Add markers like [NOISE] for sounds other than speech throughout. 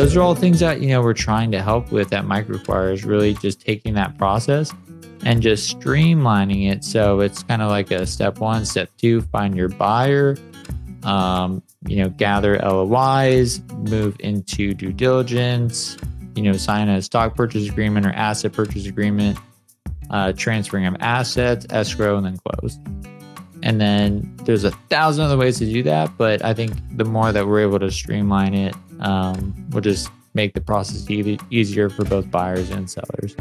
those are all things that, you know, we're trying to help with at Microacquire is really just taking that process and just streamlining it. So it's kind of like a step one, step two, find your buyer, um, you know, gather LOIs, move into due diligence, you know, sign a stock purchase agreement or asset purchase agreement, uh, transferring of assets, escrow, and then close. And then there's a thousand other ways to do that, but I think the more that we're able to streamline it, um, will just make the process e- easier for both buyers and sellers.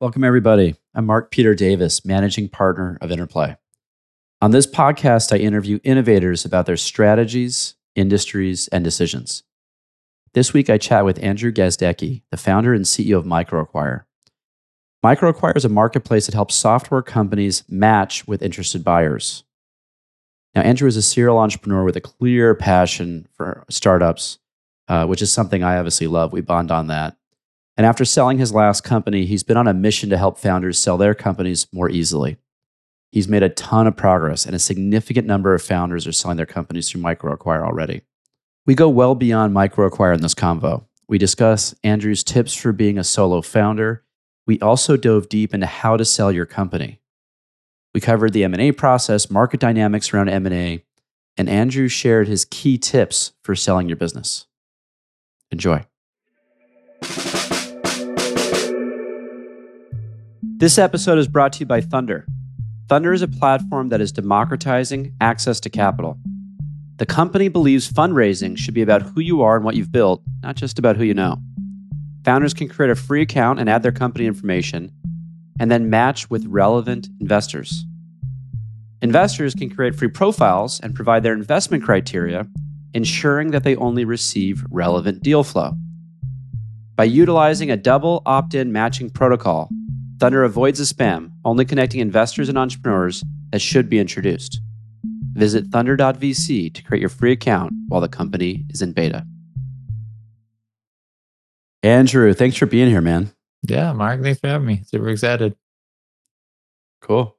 Welcome, everybody. I'm Mark Peter Davis, managing partner of Interplay. On this podcast, I interview innovators about their strategies, industries, and decisions. This week, I chat with Andrew Gazdecki, the founder and CEO of Microacquire. Microacquire is a marketplace that helps software companies match with interested buyers. Now, Andrew is a serial entrepreneur with a clear passion for startups, uh, which is something I obviously love. We bond on that. And after selling his last company, he's been on a mission to help founders sell their companies more easily. He's made a ton of progress, and a significant number of founders are selling their companies through Microacquire already. We go well beyond Microacquire in this convo. We discuss Andrew's tips for being a solo founder. We also dove deep into how to sell your company. We covered the M&A process, market dynamics around M&A, and Andrew shared his key tips for selling your business. Enjoy. This episode is brought to you by Thunder. Thunder is a platform that is democratizing access to capital. The company believes fundraising should be about who you are and what you've built, not just about who you know. Founders can create a free account and add their company information, and then match with relevant investors. Investors can create free profiles and provide their investment criteria, ensuring that they only receive relevant deal flow. By utilizing a double opt in matching protocol, Thunder avoids the spam, only connecting investors and entrepreneurs that should be introduced. Visit thunder.vc to create your free account while the company is in beta. Andrew, thanks for being here, man. Yeah, Mark, thanks for having me. Super excited. Cool.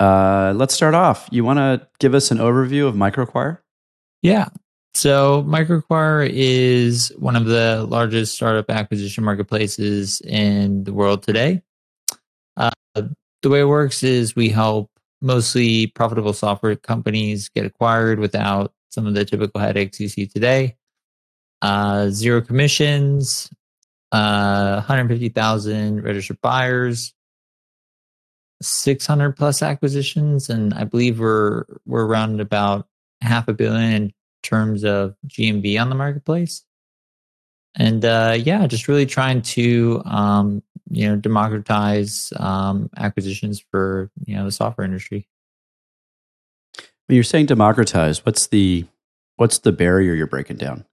Uh, let's start off. You want to give us an overview of Microacquire? Yeah. So Microacquire is one of the largest startup acquisition marketplaces in the world today. Uh, the way it works is we help mostly profitable software companies get acquired without some of the typical headaches you see today. Uh, zero commissions, uh, 150,000 registered buyers, 600 plus acquisitions, and I believe we're we're around about half a billion in terms of GMV on the marketplace. And uh, yeah, just really trying to um, you know democratize um, acquisitions for you know the software industry. When you're saying democratize, what's the what's the barrier you're breaking down?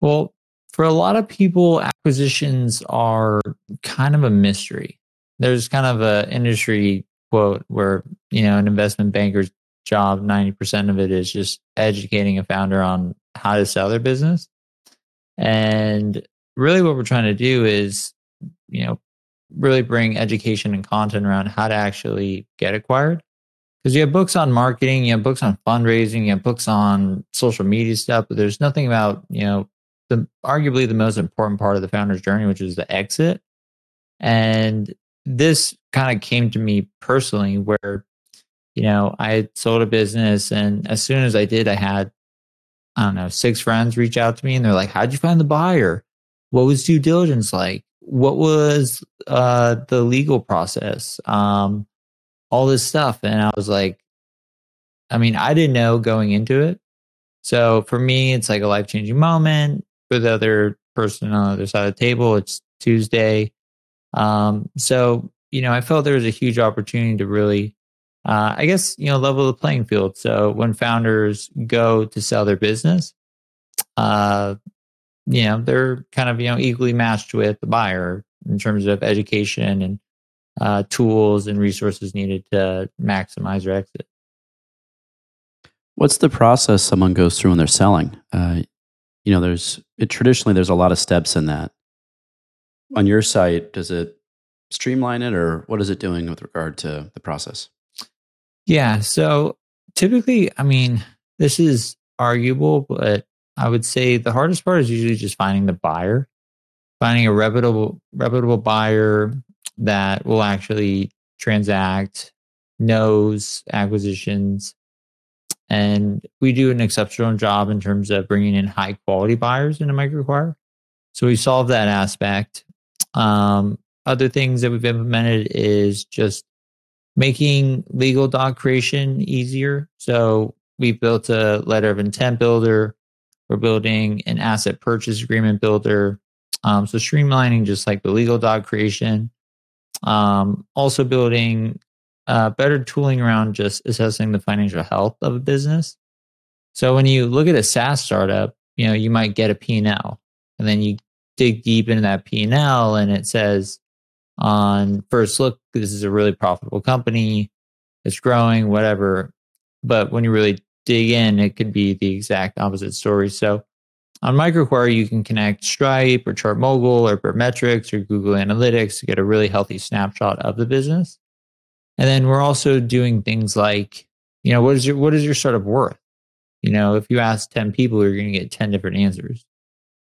Well, for a lot of people, acquisitions are kind of a mystery. There's kind of a industry quote where you know an investment banker's job, ninety percent of it is just educating a founder on how to sell their business. And really, what we're trying to do is you know, really bring education and content around how to actually get acquired. Because you have books on marketing, you have books on fundraising, you have books on social media stuff, but there's nothing about, you know, the arguably the most important part of the founder's journey, which is the exit. And this kind of came to me personally where, you know, I sold a business and as soon as I did, I had, I don't know, six friends reach out to me and they're like, How'd you find the buyer? What was due diligence like? what was uh, the legal process, um, all this stuff. And I was like, I mean, I didn't know going into it. So for me, it's like a life changing moment. For the other person on the other side of the table, it's Tuesday. Um, so, you know, I felt there was a huge opportunity to really, uh, I guess, you know, level the playing field. So when founders go to sell their business, uh, you know they're kind of you know equally matched with the buyer in terms of education and uh, tools and resources needed to maximize their exit. What's the process someone goes through when they're selling? Uh, you know, there's it, traditionally there's a lot of steps in that. On your site, does it streamline it, or what is it doing with regard to the process? Yeah, so typically, I mean, this is arguable, but I would say the hardest part is usually just finding the buyer, finding a reputable reputable buyer that will actually transact, knows acquisitions, and we do an exceptional job in terms of bringing in high quality buyers into MicroAcquire. So we solve that aspect. Um, other things that we've implemented is just making legal doc creation easier. So we built a letter of intent builder. We're building an asset purchase agreement builder. Um, so streamlining just like the legal doc creation. Um, also building uh, better tooling around just assessing the financial health of a business. So when you look at a SaaS startup, you know, you might get a P&L and then you dig deep into that P&L and it says on first look, this is a really profitable company. It's growing, whatever. But when you really dig in, it could be the exact opposite story. So on MicroAcquire, you can connect Stripe or ChartMogul or Metrics or Google Analytics to get a really healthy snapshot of the business. And then we're also doing things like, you know, what is your what is your startup worth? You know, if you ask 10 people, you're going to get 10 different answers.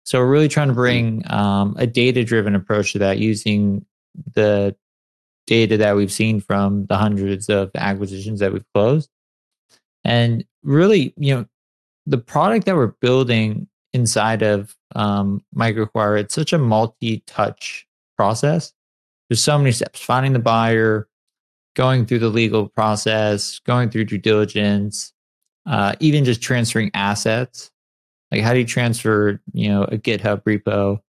So we're really trying to bring um, a data driven approach to that using the data that we've seen from the hundreds of acquisitions that we've closed. And really, you know, the product that we're building inside of um, MicroAcquire, it's such a multi-touch process. There's so many steps: finding the buyer, going through the legal process, going through due diligence, uh, even just transferring assets. Like, how do you transfer, you know, a GitHub repo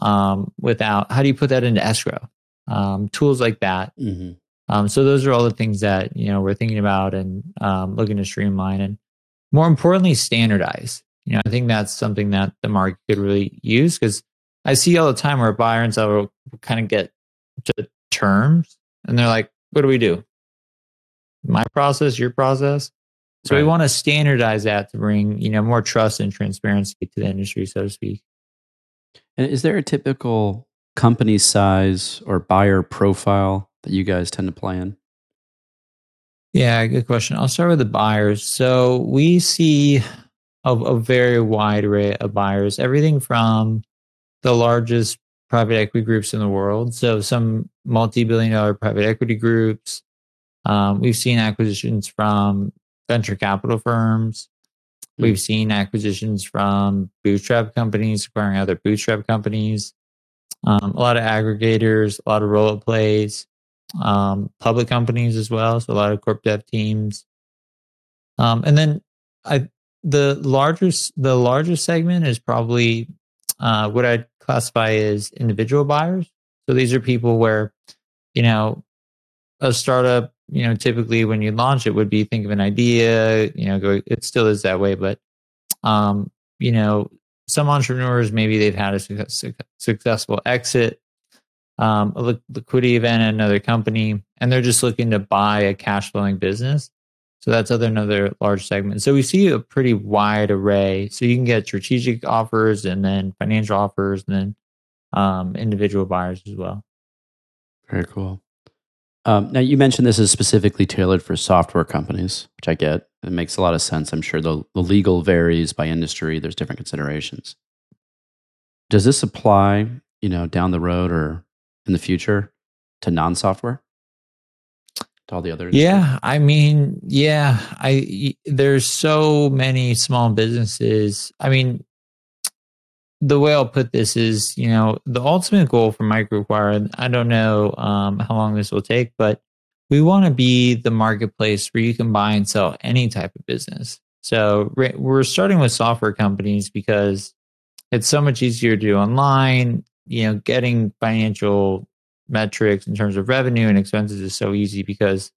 um, without? How do you put that into escrow? Um, tools like that. Mm-hmm. Um, so those are all the things that you know we're thinking about and um, looking to streamline and more importantly standardize. You know, I think that's something that the market could really use because I see all the time where buyers and seller will kind of get to terms and they're like, "What do we do? My process, your process." So right. we want to standardize that to bring you know more trust and transparency to the industry, so to speak. And is there a typical company size or buyer profile that you guys tend to play in? Yeah, good question. I'll start with the buyers. So we see a, a very wide array of buyers, everything from the largest private equity groups in the world. So some multi-billion dollar private equity groups. Um, we've seen acquisitions from venture capital firms. Hmm. We've seen acquisitions from bootstrap companies acquiring other bootstrap companies. Um, a lot of aggregators, a lot of roll up plays, um, public companies as well. So a lot of corp dev teams. Um, and then I, the largest, the largest segment is probably uh, what I'd classify as individual buyers. So these are people where, you know, a startup, you know, typically when you launch it would be think of an idea, you know, go, it still is that way, but, um, you know, some entrepreneurs maybe they've had a su- successful exit um, a liquidity event at another company and they're just looking to buy a cash flowing business so that's other another large segment so we see a pretty wide array so you can get strategic offers and then financial offers and then um, individual buyers as well very cool um, now you mentioned this is specifically tailored for software companies which i get it makes a lot of sense. I'm sure the, the legal varies by industry. There's different considerations. Does this apply, you know, down the road or in the future to non-software? To all the others? Yeah, I mean, yeah, I there's so many small businesses. I mean, the way I'll put this is, you know, the ultimate goal for MicroAcquire. I don't know um, how long this will take, but we want to be the marketplace where you can buy and sell any type of business. So we're starting with software companies because it's so much easier to do online. You know, getting financial metrics in terms of revenue and expenses is so easy because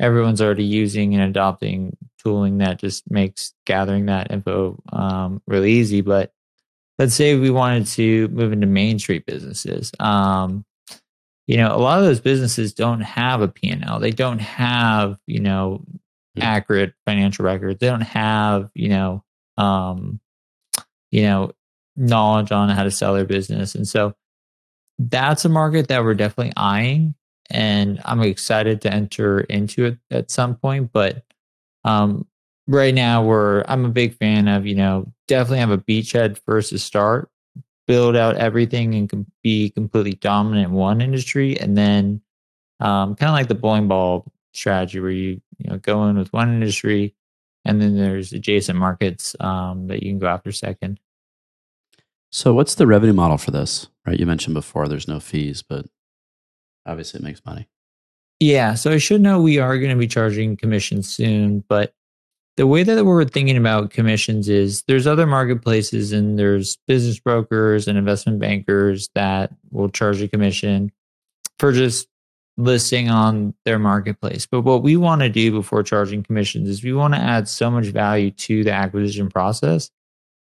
everyone's already using and adopting tooling that just makes gathering that info um, really easy. But let's say we wanted to move into Main Street businesses. Um, you know a lot of those businesses don't have a p&l they don't have you know mm-hmm. accurate financial records they don't have you know um you know knowledge on how to sell their business and so that's a market that we're definitely eyeing and i'm excited to enter into it at some point but um right now we're I'm a big fan of, you know, definitely have a beachhead first to start, build out everything and be completely dominant in one industry and then um, kind of like the bowling ball strategy where you you know go in with one industry and then there's adjacent markets um, that you can go after second. So, what's the revenue model for this? Right, you mentioned before there's no fees, but obviously it makes money. Yeah, so I should know we are going to be charging commissions soon, but the way that we're thinking about commissions is there's other marketplaces and there's business brokers and investment bankers that will charge a commission for just listing on their marketplace. But what we want to do before charging commissions is we want to add so much value to the acquisition process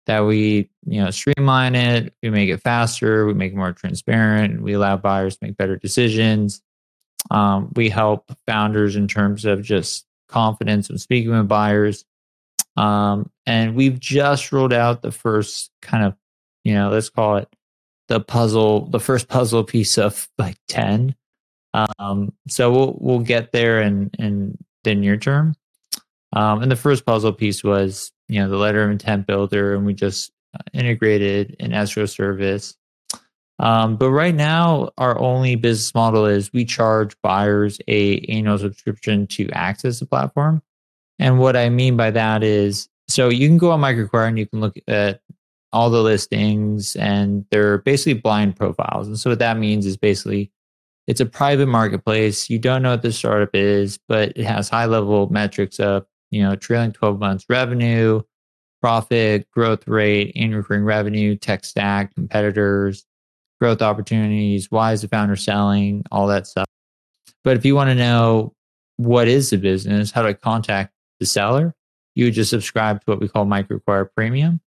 that we, you know, streamline it, we make it faster, we make it more transparent, we allow buyers to make better decisions. Um, we help founders in terms of just confidence when speaking with buyers. Um, and we've just rolled out the first kind of, you know, let's call it the puzzle, the first puzzle piece of like 10 um, so we'll we'll get there in in the near term. Um, and the first puzzle piece was you know the letter of intent builder, and we just uh, integrated an escrow service. Um, but right now, our only business model is we charge buyers a annual subscription to access the platform. And what I mean by that is, so you can go on MicroAcquire and you can look at all the listings, and they're basically blind profiles. And so what that means is basically it's a private marketplace. You don't know what the startup is, but it has high level metrics of, you know, trailing 12 months revenue, profit, growth rate, annual recurring revenue, tech stack, competitors, growth opportunities, why is the founder selling, all that stuff. But if you want to know what is the business, how do I contact the seller, you would just subscribe to what we call MicroAcquire Premium,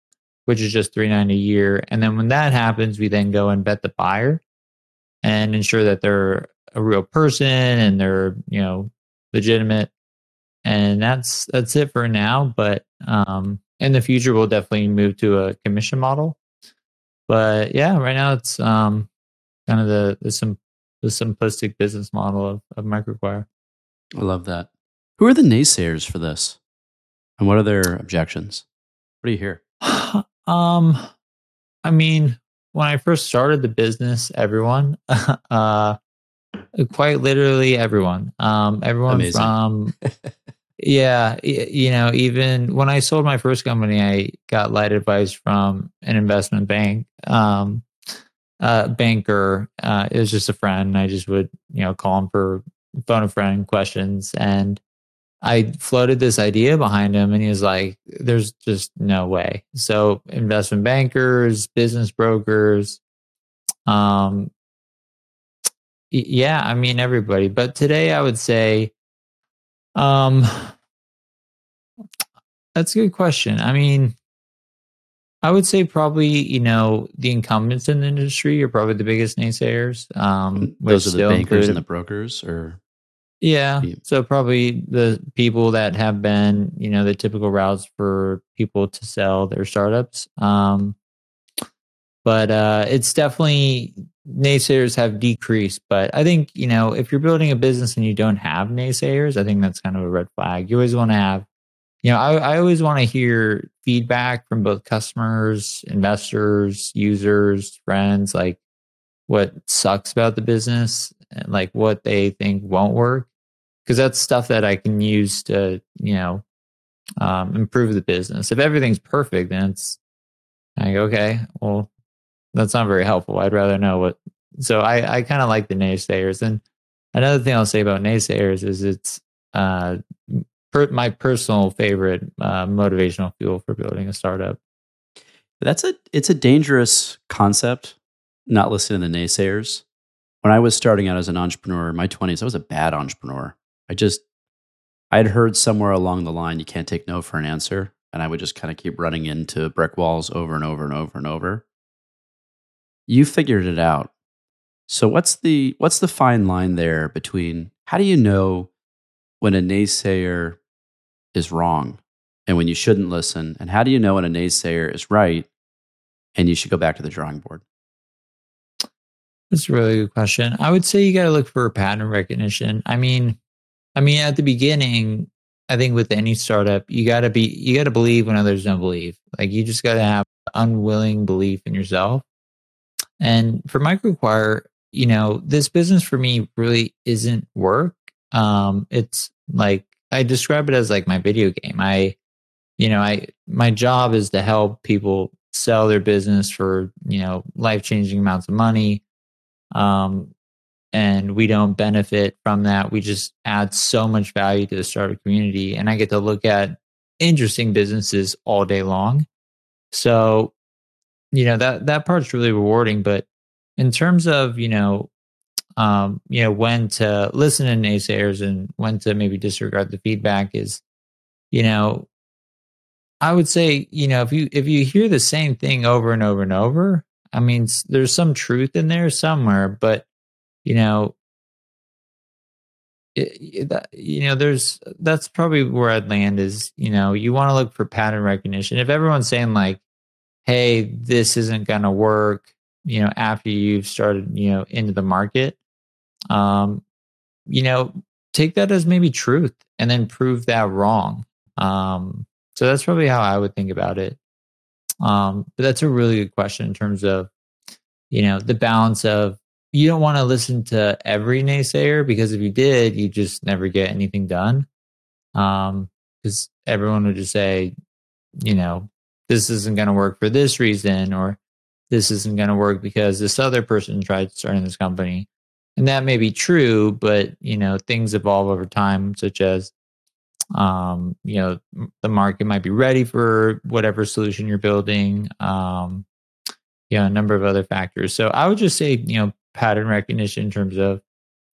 which is just three ninety a year. And then when that happens, we then go and vet the buyer and ensure that they're a real person and they're you know legitimate and that's that's it for now but um in the future we'll definitely move to a commission model. But yeah right now it's um kind of the the, sim- the simplistic business model of, of MicroAcquire i love that. Who are the naysayers for this? And what are their objections? What do you hear? [SIGHS] Um i mean when I first started the business, everyone, [LAUGHS] uh, quite literally everyone, um, everyone Amazing. from, [LAUGHS] yeah, you know, even when I sold my first company, I got light advice from an investment bank, um, uh, banker. Uh, it was just a friend. I just would, you know, call him for phone a friend questions and I floated this idea behind him and he was like, there's just no way. So investment bankers, business brokers, um, yeah, I mean, everybody, but today I would say, um, that's a good question. I mean, I would say probably, you know, the incumbents in the industry are probably the biggest naysayers. Um, Those are the bankers and the brokers or yeah. So probably the people that have been, you know, the typical routes for people to sell their startups. Um, but uh, it's definitely naysayers have decreased. But I think you know if you're building a business and you don't have naysayers, I think that's kind of a red flag. You always want to have, you know, I, I always want to hear feedback from both customers, investors, users, friends, like what sucks about the business, and like what they think won't work because that's stuff that I can use to, you know, um, improve the business. If everything's perfect, then it's like, okay, well, that's not very helpful. I'd rather know what. So I, I kind of like the naysayers. And another thing I'll say about naysayers is it's uh, per, my personal favorite uh, motivational fuel for building a startup. That's a it's a dangerous concept. Not listening to the naysayers. When I was starting out as an entrepreneur in my twenties, I was a bad entrepreneur. I just, I had heard somewhere along the line, you can't take no for an answer. And I would just kind of keep running into brick walls over and over and over and over. You figured it out. So what's the what's the fine line there between how do you know when a naysayer is wrong and when you shouldn't listen? And how do you know when a naysayer is right and you should go back to the drawing board? That's a really good question. I would say you got to look for pattern recognition. I mean, I mean, at the beginning, I think with any startup, you got to be, you got to believe when others don't believe. Like you just got to have unwilling belief in yourself. And for MicroAcquire, you know, this business for me really isn't work. Um, it's like I describe it as like my video game. I, you know, I my job is to help people sell their business for you know life changing amounts of money. Um, and we don't benefit from that. We just add so much value to the startup community, and I get to look at interesting businesses all day long. So, you know that that part's really rewarding. But in terms of you know, um, you know when to listen to naysayers and when to maybe disregard the feedback is, you know, I would say you know if you if you hear the same thing over and over and over, I mean, there's some truth in there somewhere, but you know, it, that, you know, there's that's probably where I'd land is, you know, you want to look for pattern recognition. If everyone's saying like, "Hey, this isn't going to work," you know, after you've started, you know, into the market, um, you know, take that as maybe truth and then prove that wrong. Um, so that's probably how I would think about it. Um, but that's a really good question in terms of, you know, the balance of you don't want to listen to every naysayer because if you did, you just never get anything done. Um, because everyone would just say, you know, this isn't going to work for this reason, or this isn't going to work because this other person tried starting this company. And that may be true, but you know, things evolve over time, such as um, you know, the market might be ready for whatever solution you're building. Um, you know, a number of other factors. So I would just say, you know, pattern recognition in terms of,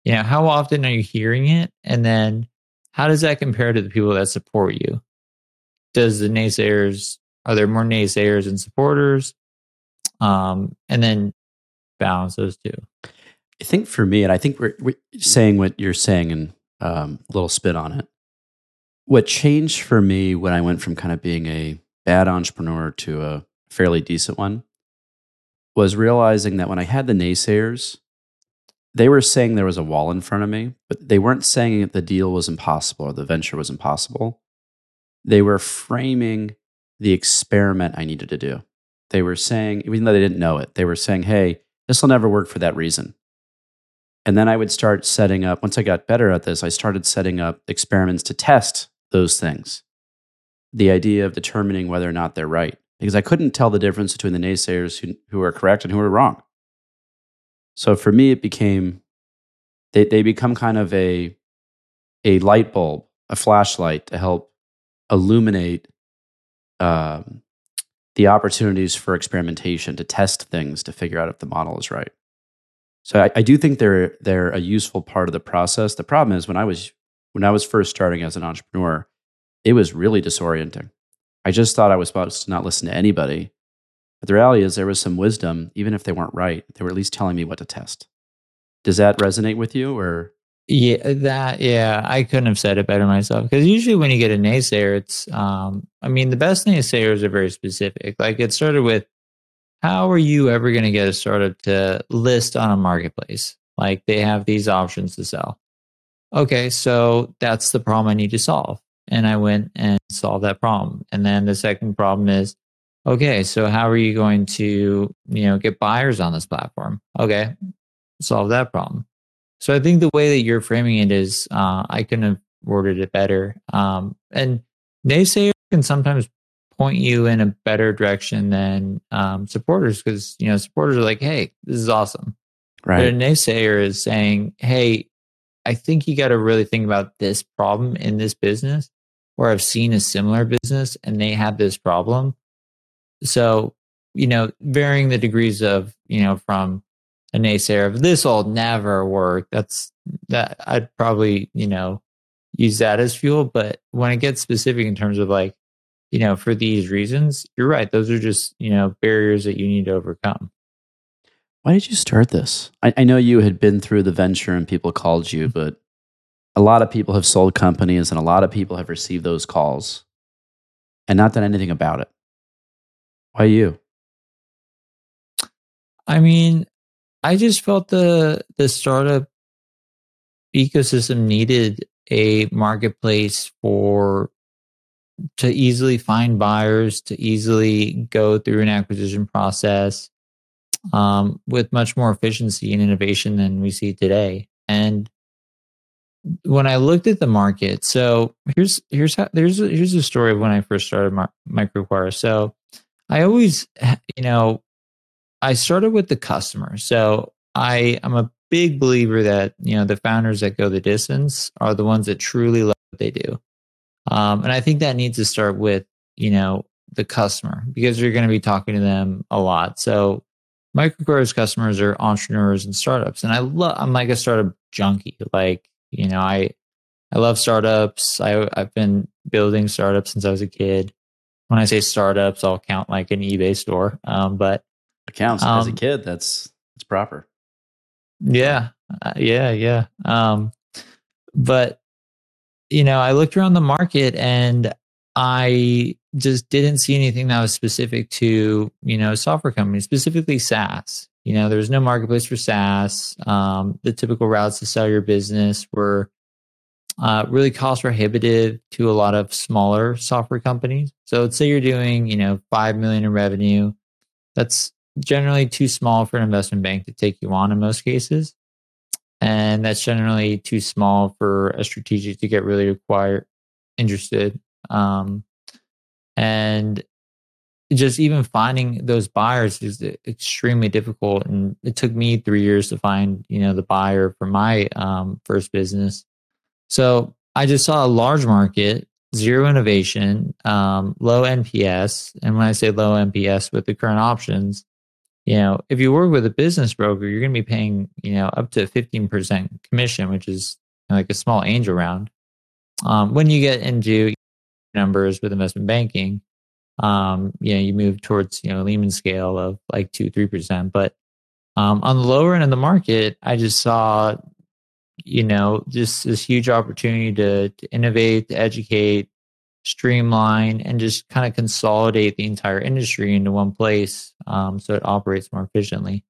you know, how often are you hearing it? And then how does that compare to the people that support you? Does the naysayers, are there more naysayers and supporters? Um, and then balance those two. I think for me, and I think we're, we're saying what you're saying and um, a little spit on it. What changed for me when I went from kind of being a bad entrepreneur to a fairly decent one was realizing that when I had the naysayers, they were saying there was a wall in front of me, but they weren't saying that the deal was impossible or the venture was impossible. They were framing the experiment I needed to do. They were saying, even though they didn't know it, they were saying, hey, this will never work for that reason. And then I would start setting up, once I got better at this, I started setting up experiments to test those things. The idea of determining whether or not they're right because I couldn't tell the difference between the naysayers who, who are correct and who are wrong. So for me, it became they, they become kind of a a light bulb, a flashlight to help illuminate um, the opportunities for experimentation, to test things, to figure out if the model is right. So I, I do think they're they're a useful part of the process. The problem is when I was when I was first starting as an entrepreneur, it was really disorienting I just thought I was supposed to not listen to anybody. But the reality is, there was some wisdom, even if they weren't right. They were at least telling me what to test. Does that resonate with you, or? Yeah, that yeah, I couldn't have said it better myself. Because usually, when you get a naysayer, it's um, I mean, the best naysayers are very specific. Like it started with, how are you ever going to get a startup to list on a marketplace? Like they have these options to sell. Okay, so that's the problem I need to solve and I went and solved that problem. And then the second problem is, okay, so how are you going to, you know, get buyers on this platform? Okay, solve that problem. So I think the way that you're framing it is, uh, I couldn't have worded it better. Um, and naysayers can sometimes point you in a better direction than um, supporters because you know supporters are like, "Hey, this is awesome," right? But a naysayer is saying, "Hey, I think you got to really think about this problem in this business or I've seen a similar business and they have this problem. So, you know, varying the degrees of, you know, from a naysayer of this will never work. That's that I'd probably, you know, use that as fuel. But when it gets specific in terms of like, you know, for these reasons, you're right. Those are just, you know, barriers that you need to overcome. Why did you start this? I, I know you had been through the venture and people called you, mm-hmm. but a lot of people have sold companies and a lot of people have received those calls and not done anything about it. Why you? I mean, I just felt the the startup ecosystem needed a marketplace for to easily find buyers, to easily go through an acquisition process um, with much more efficiency and innovation than we see today. And when I looked at the market, so here's here's how there's a, here's a story of when I first started my, MicroAcquire. So I always, you know, I started with the customer. So I am a big believer that you know the founders that go the distance are the ones that truly love what they do, um, and I think that needs to start with you know the customer because you're going to be talking to them a lot. So MicroAcquire's customers are entrepreneurs and startups, and I love. I'm like a startup junkie. Like you know, I I love startups. I I've been building startups since I was a kid. When I say startups, I'll count like an eBay store. Um, but accounts um, as a um, kid, that's it's proper. Yeah, uh, yeah, yeah. Um, but you know, I looked around the market and I just didn't see anything that was specific to you know software companies, specifically SaaS. You know, there was no marketplace for SaaS. Um, the typical routes to sell your business were uh, really cost prohibitive to a lot of smaller software companies. So, let's say you're doing you know five million in revenue. That's generally too small for an investment bank to take you on in most cases. And that's generally too small for a strategic to get really required interested. Um, and just even finding those buyers is extremely difficult. And it took me three years to find, you know, the buyer for my um, first business. So I just saw a large market, zero innovation, um, low NPS. And when I say low NPS with the current options, you know, if you work with a business broker, you're going to be paying, you know, up to 15% commission, which is like a small angel round. Um, when you get into numbers with investment banking, um, you know, you move towards, you know, Lehman scale of like two, 3%. But um, on the lower end of the market, I just saw, you know, just this huge opportunity to, to innovate, to educate, streamline and just kind of consolidate the entire industry into one place um, so it operates more efficiently.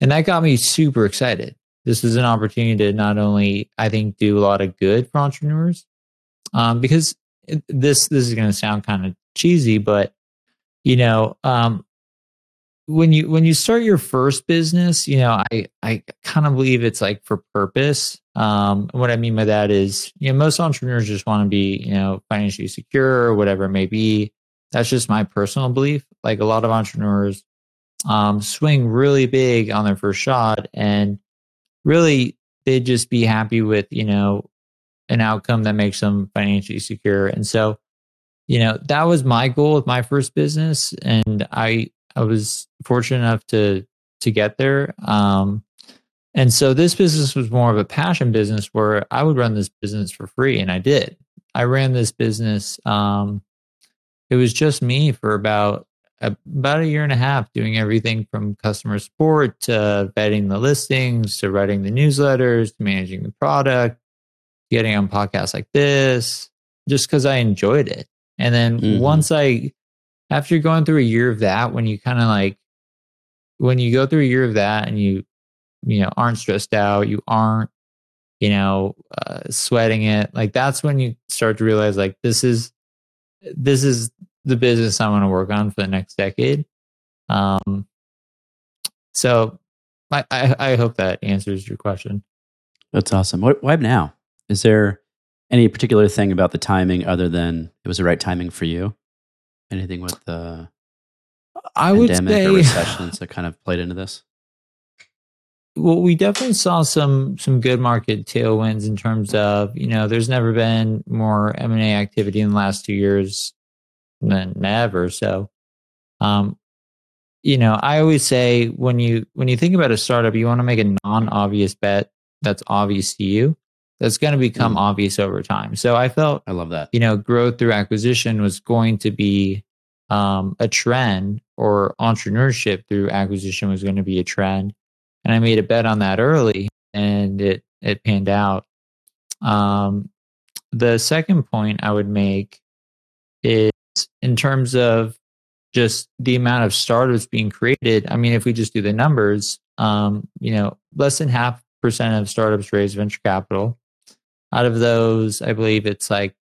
And that got me super excited. This is an opportunity to not only, I think, do a lot of good for entrepreneurs, um, because this this is going to sound kind of cheesy, but you know, um, when you when you start your first business, you know, I I kind of believe it's like for purpose. Um, what I mean by that is, you know, most entrepreneurs just want to be, you know, financially secure or whatever it may be. That's just my personal belief. Like a lot of entrepreneurs um, swing really big on their first shot, and really they'd just be happy with, you know, an outcome that makes them financially secure. And so, you know, that was my goal with my first business, and I I was fortunate enough to to get there. Um, and so this business was more of a passion business where I would run this business for free, and I did. I ran this business. Um, it was just me for about about a year and a half, doing everything from customer support to vetting the listings to writing the newsletters to managing the product, getting on podcasts like this, just because I enjoyed it. And then mm-hmm. once I after going through a year of that, when you kind of like, when you go through a year of that and you, you know, aren't stressed out, you aren't, you know, uh, sweating it, like that's when you start to realize like this is, this is the business I want to work on for the next decade. Um, so I, I, I hope that answers your question. That's awesome. What, why now? Is there any particular thing about the timing other than it was the right timing for you? Anything with the I would say or recessions that kind of played into this? Well, we definitely saw some some good market tailwinds in terms of you know there's never been more M and A activity in the last two years than ever. So, um, you know, I always say when you when you think about a startup, you want to make a non obvious bet that's obvious to you that's going to become mm. obvious over time. So I felt I love that. You know, growth through acquisition was going to be um, a trend, or entrepreneurship through acquisition was going to be a trend, and I made a bet on that early, and it it panned out. Um, the second point I would make is in terms of just the amount of startups being created. I mean, if we just do the numbers, um, you know, less than half percent of startups raise venture capital Out of those, I believe it's like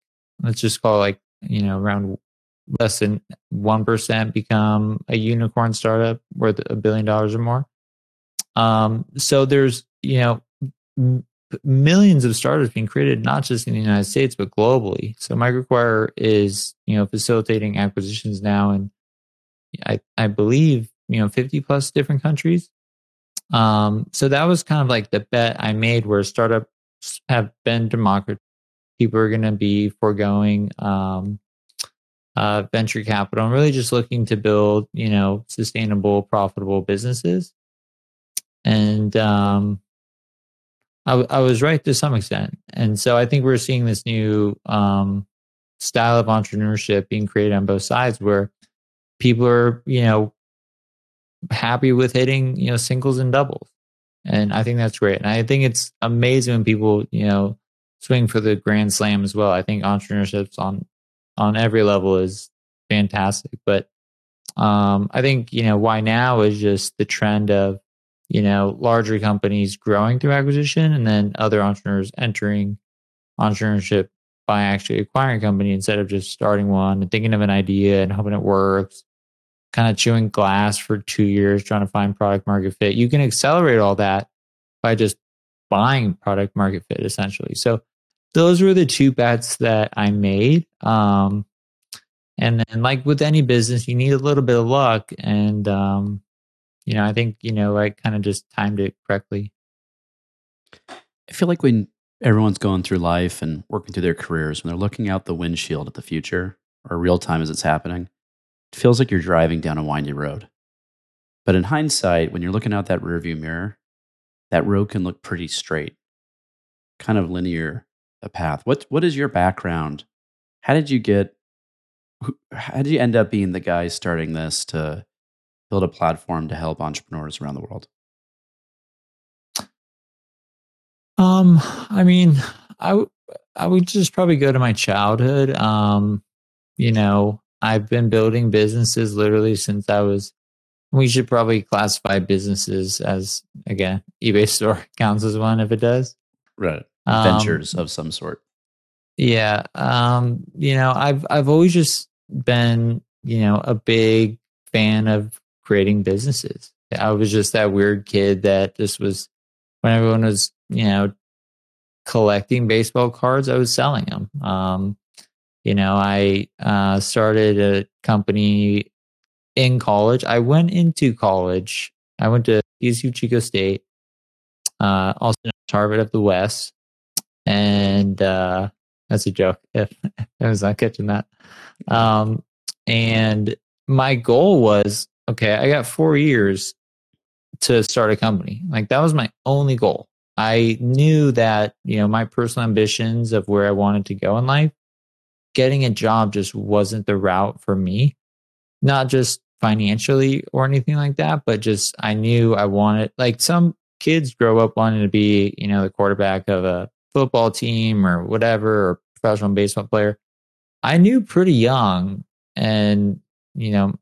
let's just call like you know around less than one percent become a unicorn startup worth a billion dollars or more. Um, so there's you know m- millions of startups being created not just in the United States but globally. So MicroAcquire is you know facilitating acquisitions now and I I believe you know 50 plus different countries. Um, so that was kind of like the bet I made where startups have been democratized. People are going to be foregoing um, uh, venture capital and really just looking to build, you know, sustainable, profitable businesses. And um, I, I was right to some extent. And so I think we're seeing this new um, style of entrepreneurship being created on both sides where people are, you know, happy with hitting, you know, singles and doubles. And I think that's great. And I think it's amazing when people, you know, swing for the grand slam as well. I think entrepreneurship's on on every level is fantastic. But um, I think, you know, why now is just the trend of, you know, larger companies growing through acquisition and then other entrepreneurs entering entrepreneurship by actually acquiring a company instead of just starting one and thinking of an idea and hoping it works, kind of chewing glass for two years trying to find product market fit. You can accelerate all that by just buying product market fit essentially. So those were the two bets that I made. Um, and then, like with any business, you need a little bit of luck. And, um, you know, I think, you know, I kind of just timed it correctly. I feel like when everyone's going through life and working through their careers, when they're looking out the windshield at the future or real time as it's happening, feels like you're driving down a windy road. But in hindsight, when you're looking out that rearview mirror, that road can look pretty straight, kind of linear a path. What what is your background? How did you get? How did you end up being the guy starting this to build a platform to help entrepreneurs around the world? Um, I mean, I I would just probably go to my childhood. Um, you know, I've been building businesses literally since I was. We should probably classify businesses as again, eBay store [LAUGHS] counts as one if it does. Right. Ventures um, of some sort. Yeah. Um, you know, I've I've always just been, you know, a big fan of creating businesses. I was just that weird kid that just was when everyone was, you know, collecting baseball cards, I was selling them. Um, you know, I uh, started a company in college. I went into college. I went to CSU Chico State, uh, also Harvard of the West, and uh, that's a joke. If, [LAUGHS] if I was not catching that, um, and my goal was okay. I got four years to start a company. Like that was my only goal. I knew that you know my personal ambitions of where I wanted to go in life. Getting a job just wasn't the route for me. Not just financially or anything like that, but just I knew I wanted like some kids grow up wanting to be, you know, the quarterback of a football team or whatever, or professional baseball player. I knew pretty young, and you know,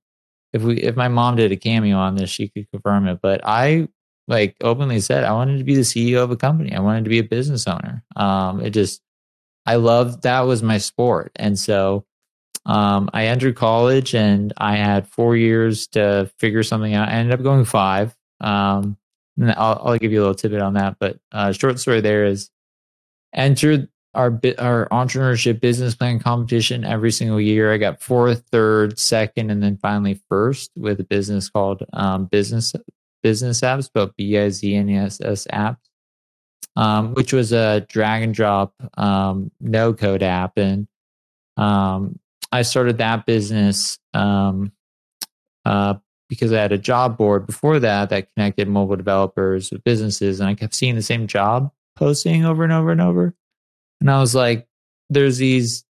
if we if my mom did a cameo on this, she could confirm it. But I like openly said I wanted to be the CEO of a company. I wanted to be a business owner. Um, it just I loved that was my sport, and so um, I entered college and I had four years to figure something out. I ended up going five. Um, I'll, I'll, give you a little tidbit on that. But uh, short story there is entered our our entrepreneurship business plan competition every single year. I got fourth, third, second, and then finally first with a business called um, Business Business Apps, but B I Z N E S S apps, um, which was a drag and drop um, no code app, and um, I started that business um, uh, because I had a job board before that that connected mobile developers with businesses, and I kept seeing the same job posting over and over and over. And I was like, there's these,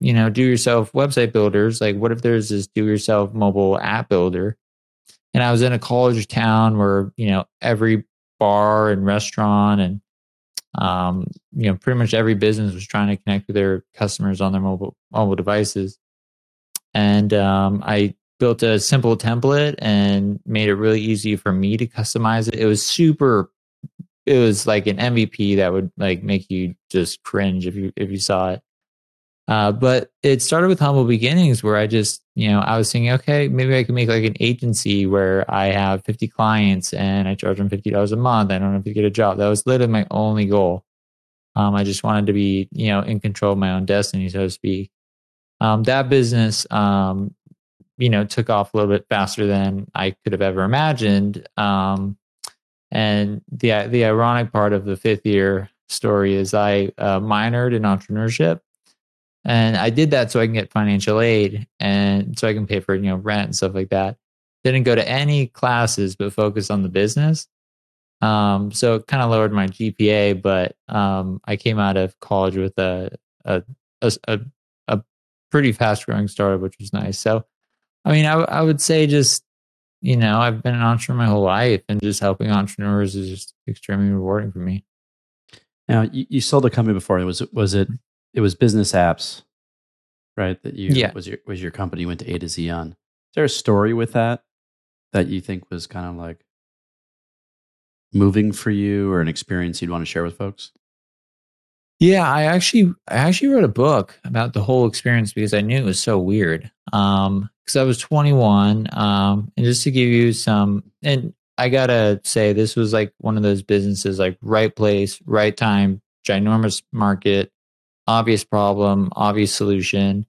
you know, do yourself website builders. Like, what if there's this do yourself mobile app builder? And I was in a college town where, you know, every bar and restaurant and, um, you know, pretty much every business was trying to connect with their customers on their mobile mobile devices. And um, I built a simple template and made it really easy for me to customize it. It was super it was like an MVP that would like make you just cringe if you if you saw it. Uh, but it started with humble beginnings where I just, you know, I was thinking, okay, maybe I can make like an agency where I have 50 clients and I charge them $50 a month. I don't have to get a job. That was literally my only goal. Um, I just wanted to be, you know, in control of my own destiny, so to speak. Um, that business, um, you know, took off a little bit faster than I could have ever imagined. Um, and the the ironic part of the fifth year story is I uh, minored in entrepreneurship and I did that so I can get financial aid and so I can pay for, you know, rent and stuff like that. Didn't go to any classes, but focused on the business. Um, so it kind of lowered my GPA, but um, I came out of college with a a, a, a pretty fast growing startup, which was nice. So, I mean, I, I would say just, you know, I've been an entrepreneur my whole life and just helping entrepreneurs is just extremely rewarding for me. Now, you, you sold a company before. Was it, was it it was Bizness Apps, right? That you yeah. was your was your company went to A to Z on. Is there a story with that that you think was kind of like moving for you or an experience you'd want to share with folks? Yeah, I actually I actually wrote a book about the whole experience because I knew it was so weird. Um because I was 21 um and just to give you some and I got to say this was like one of those businesses like right place, right time, ginormous market, obvious problem, obvious solution.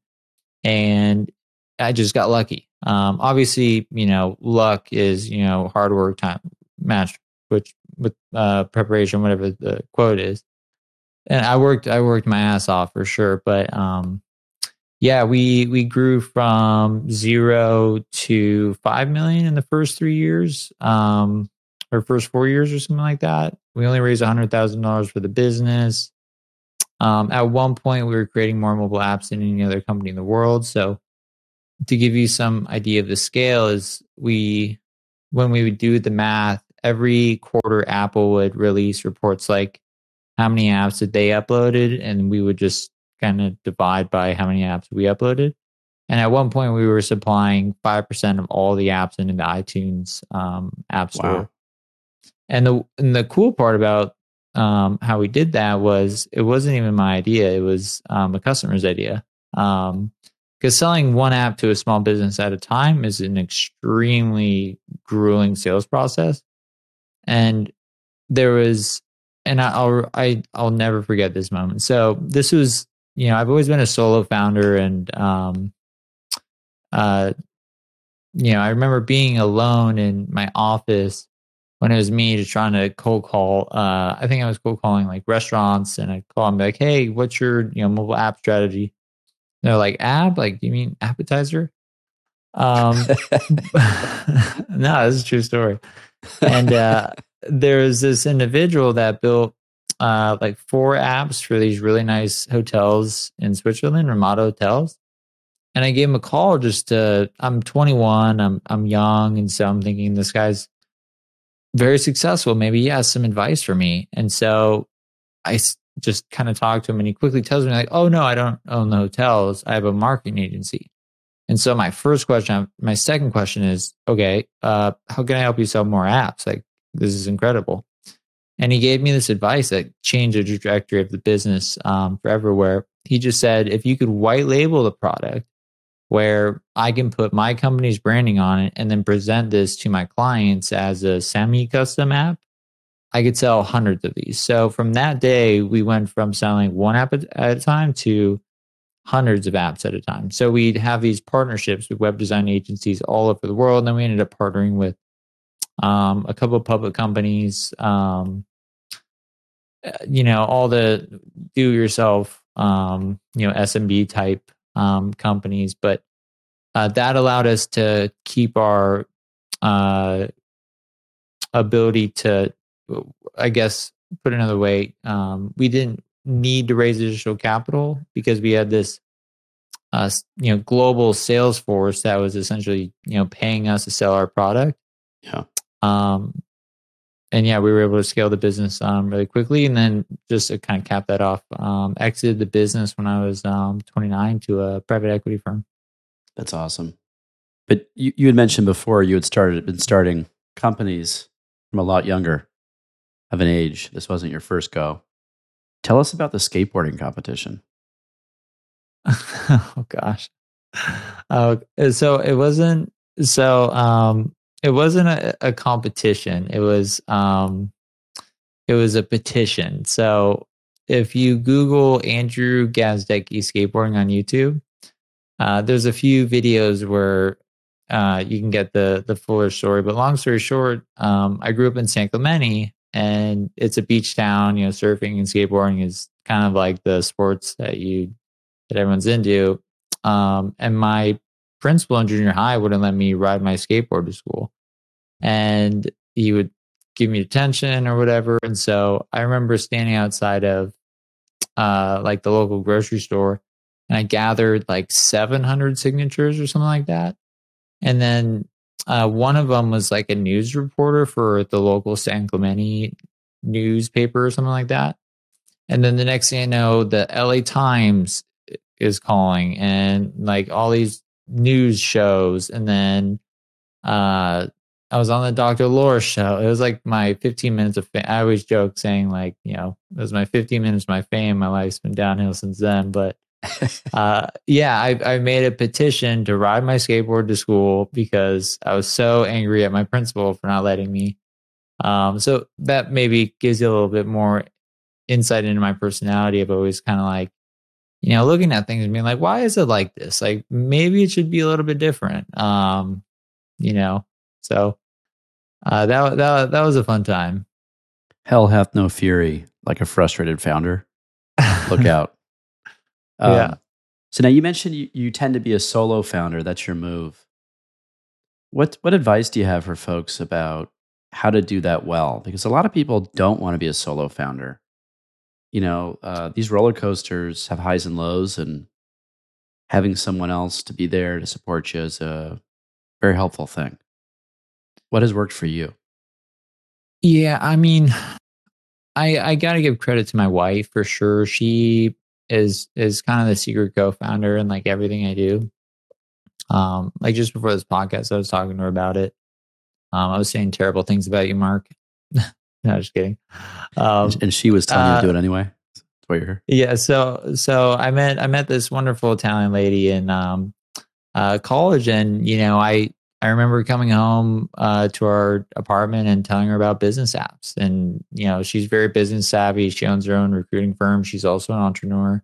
And I just got lucky. Um, obviously, you know, luck is, you know, hard work time match, which with uh, preparation, whatever the quote is. And I worked, I worked my ass off for sure. But um, yeah, we we grew from zero to five million in the first three years, um, or first four years or something like that. We only raised a hundred thousand dollars for the business. Um, at one point, we were creating more mobile apps than any other company in the world. So, to give you some idea of the scale, is we when we would do the math, every quarter Apple would release reports like how many apps that they uploaded, and we would just kind of divide by how many apps we uploaded. And at one point, we were supplying five percent of all the apps into the iTunes um, App Store. Wow. And the and the cool part about um, how we did that was it wasn't even my idea; it was um, a customer's idea. Because um, selling one app to a small business at a time is an extremely grueling sales process, and there was, and I'll I I'll never forget this moment. So this was, you know, I've always been a solo founder, and um, uh, you know, I remember being alone in my office when it was me just trying to cold call. Uh, I think I was cold calling like restaurants, and I'd call them like, "Hey, what's your you know mobile app strategy?" And they're like, "App? Like, you mean appetizer?" Um, [LAUGHS] no, this is a true story. And uh, there was this individual that built uh, like four apps for these really nice hotels in Switzerland, Ramada hotels. And I gave him a call just to. I'm 21. I'm I'm young, and so I'm thinking this guy's very successful. Maybe he has some advice for me. And so I just kind of talk to him and he quickly tells me like, oh no, I don't own the hotels. I have a marketing agency. And so my first question, my second question is, okay, uh, how can I help you sell more apps? Like this is incredible. And he gave me this advice that changed the trajectory of the business um, forever. Where he just said, if you could white label the product where I can put my company's branding on it and then present this to my clients as a semi custom app, I could sell hundreds of these. So from that day, we went from selling one app at a time to hundreds of apps at a time. So we'd have these partnerships with web design agencies all over the world. And then we ended up partnering with um, a couple of public companies, um, uh, you know, all the do yourself, um, you know, SMB type um, companies, but uh, that allowed us to keep our uh, ability to, I guess, put another way, um, we didn't need to raise additional capital because we had this, uh, you know, global sales force that was essentially, you know, paying us to sell our product. Yeah. Um, and yeah, we were able to scale the business um, really quickly, and then just to kind of cap that off, um, exited the business when I was um, 29 to a private equity firm. That's awesome. But you, you had mentioned before you had started been starting companies from a lot younger. of an age. This wasn't your first go. Tell us about the skateboarding competition. [LAUGHS] oh gosh. Uh, so it wasn't so um it wasn't a, a competition. It was um it was a petition. So if you Google Andrew Gazdecki skateboarding on YouTube, uh, there's a few videos where uh, you can get the the fuller story. But long story short, um, I grew up in San Clemente, and it's a beach town. You know, surfing and skateboarding is kind of like the sports that you that everyone's into. Um, and my principal in junior high wouldn't let me ride my skateboard to school, and he would give me attention or whatever. And so I remember standing outside of uh, like the local grocery store, and I gathered like 700 signatures or something like that. And then uh, one of them was like a news reporter for the local San Clemente newspaper or something like that. And then the next thing I know, the LA Times is calling and like all these news shows. And then uh, I was on the Dr. Laura show. It was like my 15 minutes of fame. I always joke saying like, you know, it was my 15 minutes of my fame. My life's been downhill since then. But [LAUGHS] uh, yeah, I, I made a petition to ride my skateboard to school because I was so angry at my principal for not letting me. Um, so that maybe gives you a little bit more insight into my personality of always kind of like, you know, looking at things and being like, why is it like this? Like maybe it should be a little bit different. Um, you know, so uh, that that that was a fun time. Hell hath no fury like a frustrated founder. Look [LAUGHS] out. Um, yeah. So now you mentioned you, you tend to be a solo founder. That's your move. What what advice do you have for folks about how to do that well? Because a lot of people don't want to be a solo founder. You know, uh, these roller coasters have highs and lows, and having someone else to be there to support you is a very helpful thing. What has worked for you? Yeah, I mean, [SIGHS] I I got to give credit to my wife for sure. She is is kind of the secret co-founder and like everything I do. Um, like just before this podcast, I was talking to her about it. Um, I was saying terrible things about you, Mark. [LAUGHS] no, just kidding. Um, and she was telling uh, you to do it uh, anyway. That's why you're here. Yeah. So so I met I met this wonderful Italian lady in um, uh, college, and you know I I remember coming home uh, to our apartment and telling her about Bizness Apps. And, you know, she's very business savvy. She owns her own recruiting firm. She's also an entrepreneur.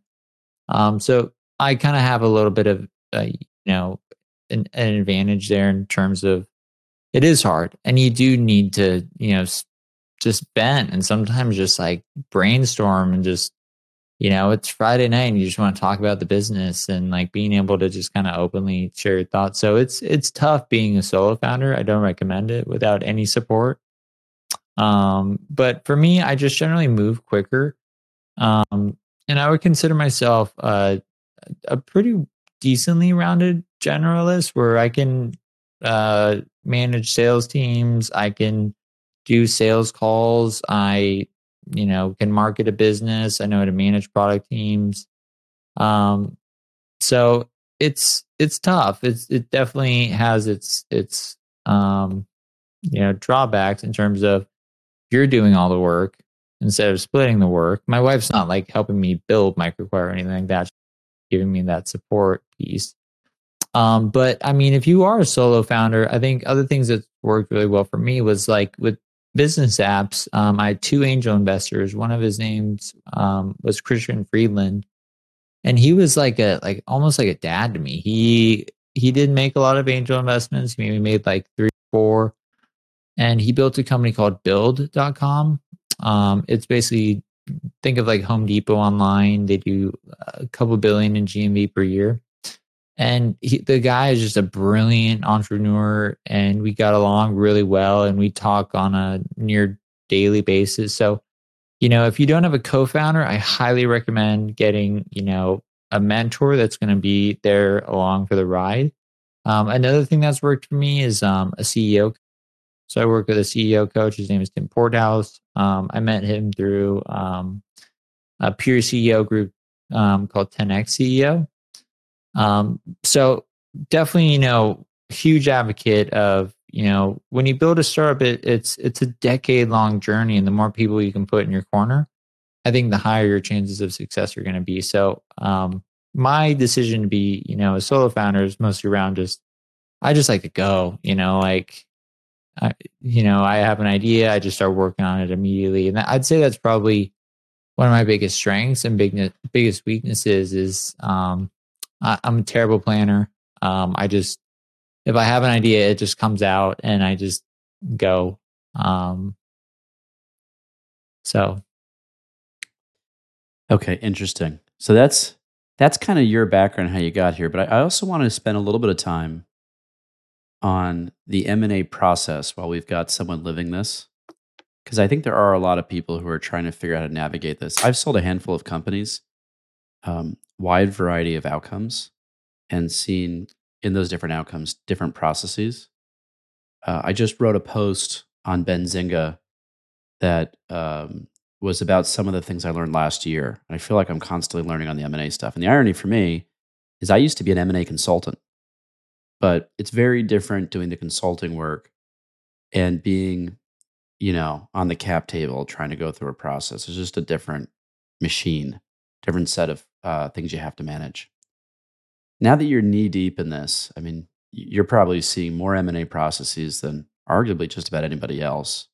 Um, so I kind of have a little bit of, uh, you know, an, an, advantage there in terms of it is hard. And you do need to, you know, just bend and sometimes just like brainstorm and just you know, it's Friday night and you just want to talk about the business and like being able to just kind of openly share your thoughts. So it's it's tough being a solo founder. I don't recommend it without any support. Um, but for me, I just generally move quicker. Um, and I would consider myself a pretty decently rounded generalist where I can uh, manage sales teams. I can do sales calls. I you know can market a business. I know how to manage product teams. Um so it's it's tough. It's it definitely has its its um you know drawbacks in terms of you're doing all the work instead of splitting the work. My wife's not like helping me build MicroAcquire or anything like that giving me that support piece. Um, but I mean, if you are a solo founder, I think other things that worked really well for me was like with Bizness Apps, um, I had two angel investors. One of his names um, was Christian Friedland, and he was like a like almost like a dad to me. He he didn't make a lot of angel investments. He maybe made like three, four, and he built a company called Build.com. Um, it's basically think of like Home Depot online. They do a couple billion in GMV per year and he, the guy is just a brilliant entrepreneur and we got along really well and we talk on a near daily basis. So you know if you don't have a co-founder i highly recommend getting you know a mentor that's going to be there along for the ride. Um, another thing that's worked for me is um, a ceo so i work with a ceo coach. His name is tim porthouse. Um, i met him through um, a peer ceo group um, called 10x ceo um, so definitely, you know, huge advocate of you know, when you build a startup, it, it's it's a decade long journey, and the more people you can put in your corner, I think the higher your chances of success are going to be. So, um, my decision to be, you know, a solo founder is mostly around just, I just like to go, you know, like, I, you know, I have an idea, I just start working on it immediately, and I'd say that's probably one of my biggest strengths and big, biggest weaknesses is um, I, am a terrible planner. Um, I just if I have an idea, it just comes out and I just go. Um, so, okay, interesting. So that's that's kind of your background, how you got here. But I, I also want to spend a little bit of time on the M and A process while we've got someone living this, because I think there are a lot of people who are trying to figure out how to navigate this. I've sold a handful of companies, um, wide variety of outcomes, and seen in those different outcomes, different processes. Uh, I just wrote a post on Benzinga that um, was about some of the things I learned last year. And I feel like I'm constantly learning on the M&A stuff. And the irony for me is I used to be an M&A consultant, but it's very different doing the consulting work and being, you know, on the cap table trying to go through a process. It's just a different machine, different set of uh, things you have to manage. Now that you're knee deep in this, I mean, you're probably seeing more M&A processes than arguably just about anybody else.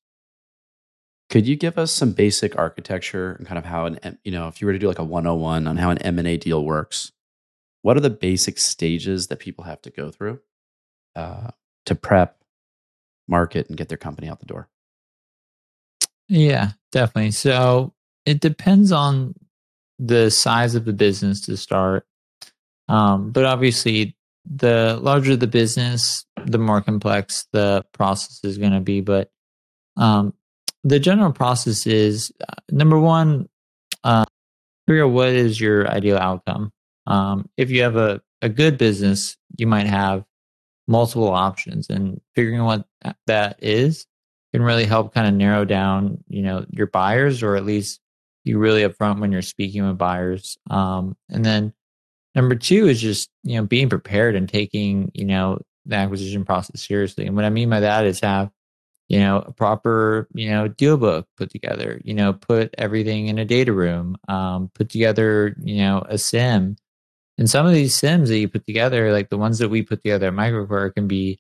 Could you give us some basic architecture and kind of how an you know, if you were to do like a 101 on how an M&A deal works, what are the basic stages that people have to go through uh, to prep, market, and get their company out the door? Yeah, definitely. So it depends on the size of the business to start. Um, but obviously, the larger the business, the more complex the process is going to be. But um, the general process is uh, number one, uh, figure out what is your ideal outcome. Um, if you have a, a good business, you might have multiple options, and figuring what that is can really help kind of narrow down, you know, your buyers, or at least you really upfront when you're speaking with buyers. Um, and then Number two is just, you know, being prepared and taking, you know, the acquisition process seriously. And what I mean by that is have, you know, a proper, you know, deal book put together, you know, put everything in a data room, um, put together, you know, a sim. And some of these sims that you put together, like the ones that we put together at MicroAcquire, can be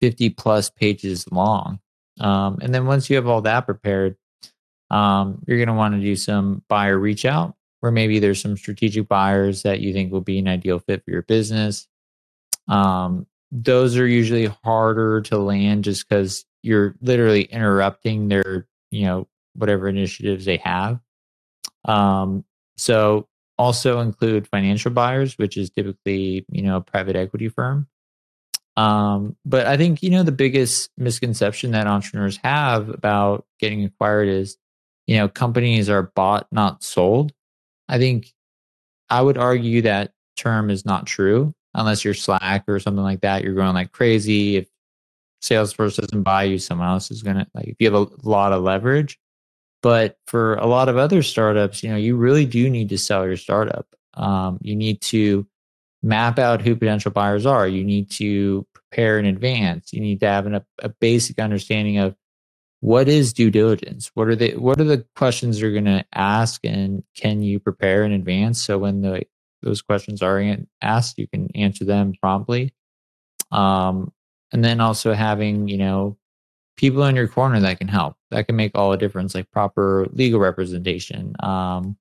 50 plus pages long. Um, and then once you have all that prepared, um, you're going to want to do some buyer reach out where maybe there's some strategic buyers that you think will be an ideal fit for your business. Um, those are usually harder to land just because you're literally interrupting their, you know, whatever initiatives they have. Um, so also include financial buyers, which is typically, you know, a private equity firm. Um, but I think, you know, the biggest misconception that entrepreneurs have about getting acquired is, you know, companies are bought, not sold. I think I would argue that term is not true unless you're Slack or something like that. You're going like crazy. If Salesforce doesn't buy you, someone else is going to like, if you have a lot of leverage. But for a lot of other startups, you know, you really do need to sell your startup. Um, you need to map out who potential buyers are. You need to prepare in advance. You need to have an, a, a basic understanding of what is due diligence? What are the what are the questions you're going to ask and can you prepare in advance? So when the those questions are asked you can answer them promptly. Um, and then also having you know people in your corner that can help. That can make all the difference like proper legal representation. Um,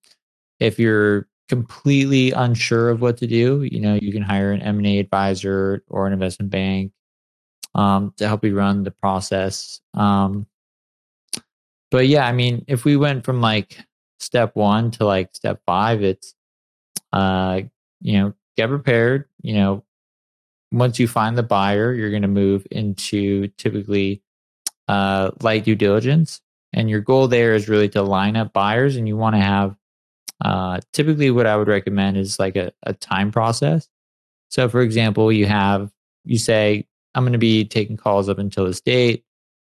if you're completely unsure of what to do you know you can hire an m&a advisor or an investment bank um, to help you run the process. Um, but yeah, I mean, if we went from like step one to like step five, it's uh, you know, get prepared. You know, once you find the buyer, you're going to move into typically uh, light due diligence, and your goal there is really to line up buyers, and you want to have uh, typically what I would recommend is like a, a time process. So, for example, you have you say I'm going to be taking calls up until this date.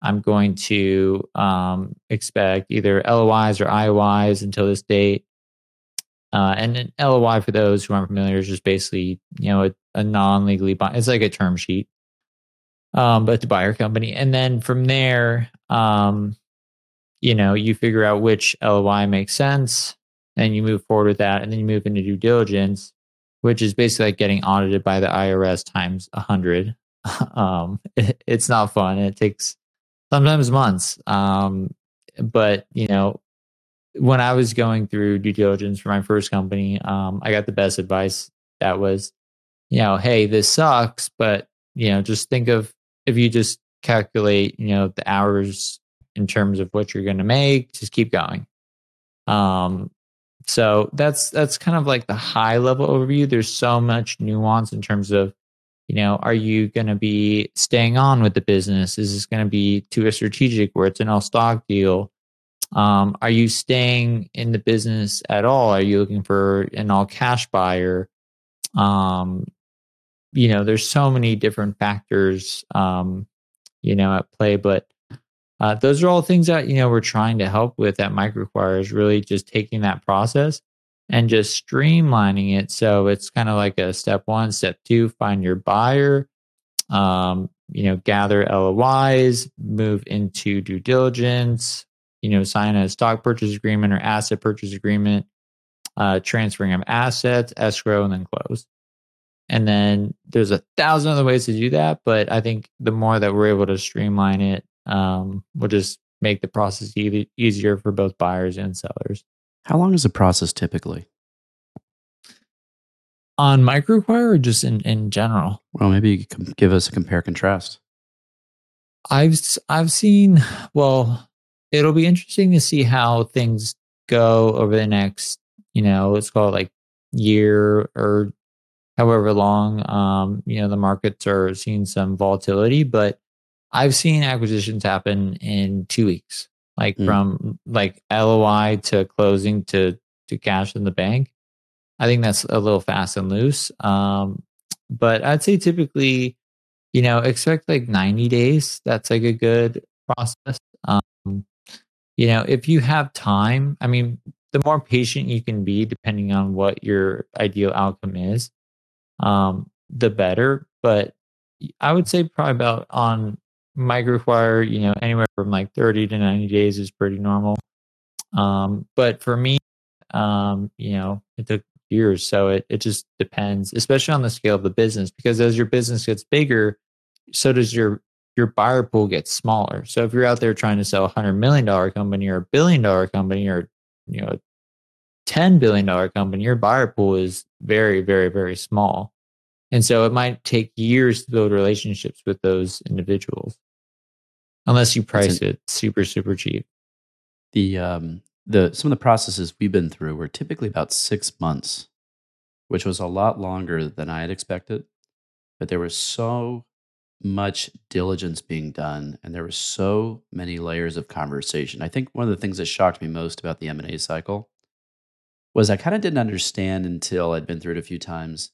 I'm going to um, expect either LOIs or IOIs until this date. Uh, and an LOI, for those who aren't familiar, is just basically you know a, a non-legally bind. It's like a term sheet. um, but the buyer company. And then from there, um, you know, you figure out which LOI makes sense and you move forward with that. And then you move into due diligence, which is basically like getting audited by the IRS times a hundred. [LAUGHS] um, it, [LAUGHS] it's not fun. It takes sometimes months. Um, but you know, when I was going through due diligence for my first company, um, I got the best advice that was, you know, hey, this sucks, but you know, just think of if you just calculate, you know, the hours in terms of what you're going to make, just keep going. Um, so that's that's kind of like the high level overview. There's so much nuance in terms of, you know, are you going to be staying on with the business? Is this going to be to a strategic where it's an all stock deal? Um, are you staying in the business at all? Are you looking for an all cash buyer? Um, you know, there's so many different factors, um, you know, at play, but uh, those are all things that, you know, we're trying to help with at MicroAcquire is really just taking that process and just streamlining it. So it's kind of like a step one, step two, find your buyer, um, you know, gather LOIs, move into due diligence, you know, sign a stock purchase agreement or asset purchase agreement, uh, transferring of assets, escrow, and then close. And then there's a thousand other ways to do that. But I think the more that we're able to streamline it, um, will just make the process e- easier for both buyers and sellers. How long is the process typically? On MicroAcquire or just in, in general? Well, maybe you could give us a compare contrast. I've I've seen well, it'll be interesting to see how things go over the next, you know, let's call it like year or however long um, you know the markets are seeing some volatility but i've seen acquisitions happen in two weeks like mm. from like loi to closing to to cash in the bank i think that's a little fast and loose um, but i'd say typically you know expect like 90 days that's like a good process um, you know if you have time i mean the more patient you can be depending on what your ideal outcome is um, the better. But I would say probably about on MicroAcquire, you know, anywhere from like 30 to 90 days is pretty normal. Um, but for me, um, you know, it took years. So it, it just depends, especially on the scale of the business, because as your business gets bigger, so does your your buyer pool get smaller. So if you're out there trying to sell a hundred million dollar company or a billion dollar company or you know $10 billion company, your buyer pool is very, very, very small. And so it might take years to build relationships with those individuals unless you price an, it super, super cheap. The, um, the, some of the processes we've been through were typically about six months, which was a lot longer than I had expected. But there was so much diligence being done and there were so many layers of conversation. I think one of the things that shocked me most about the M&A cycle was I kind of didn't understand until I'd been through it a few times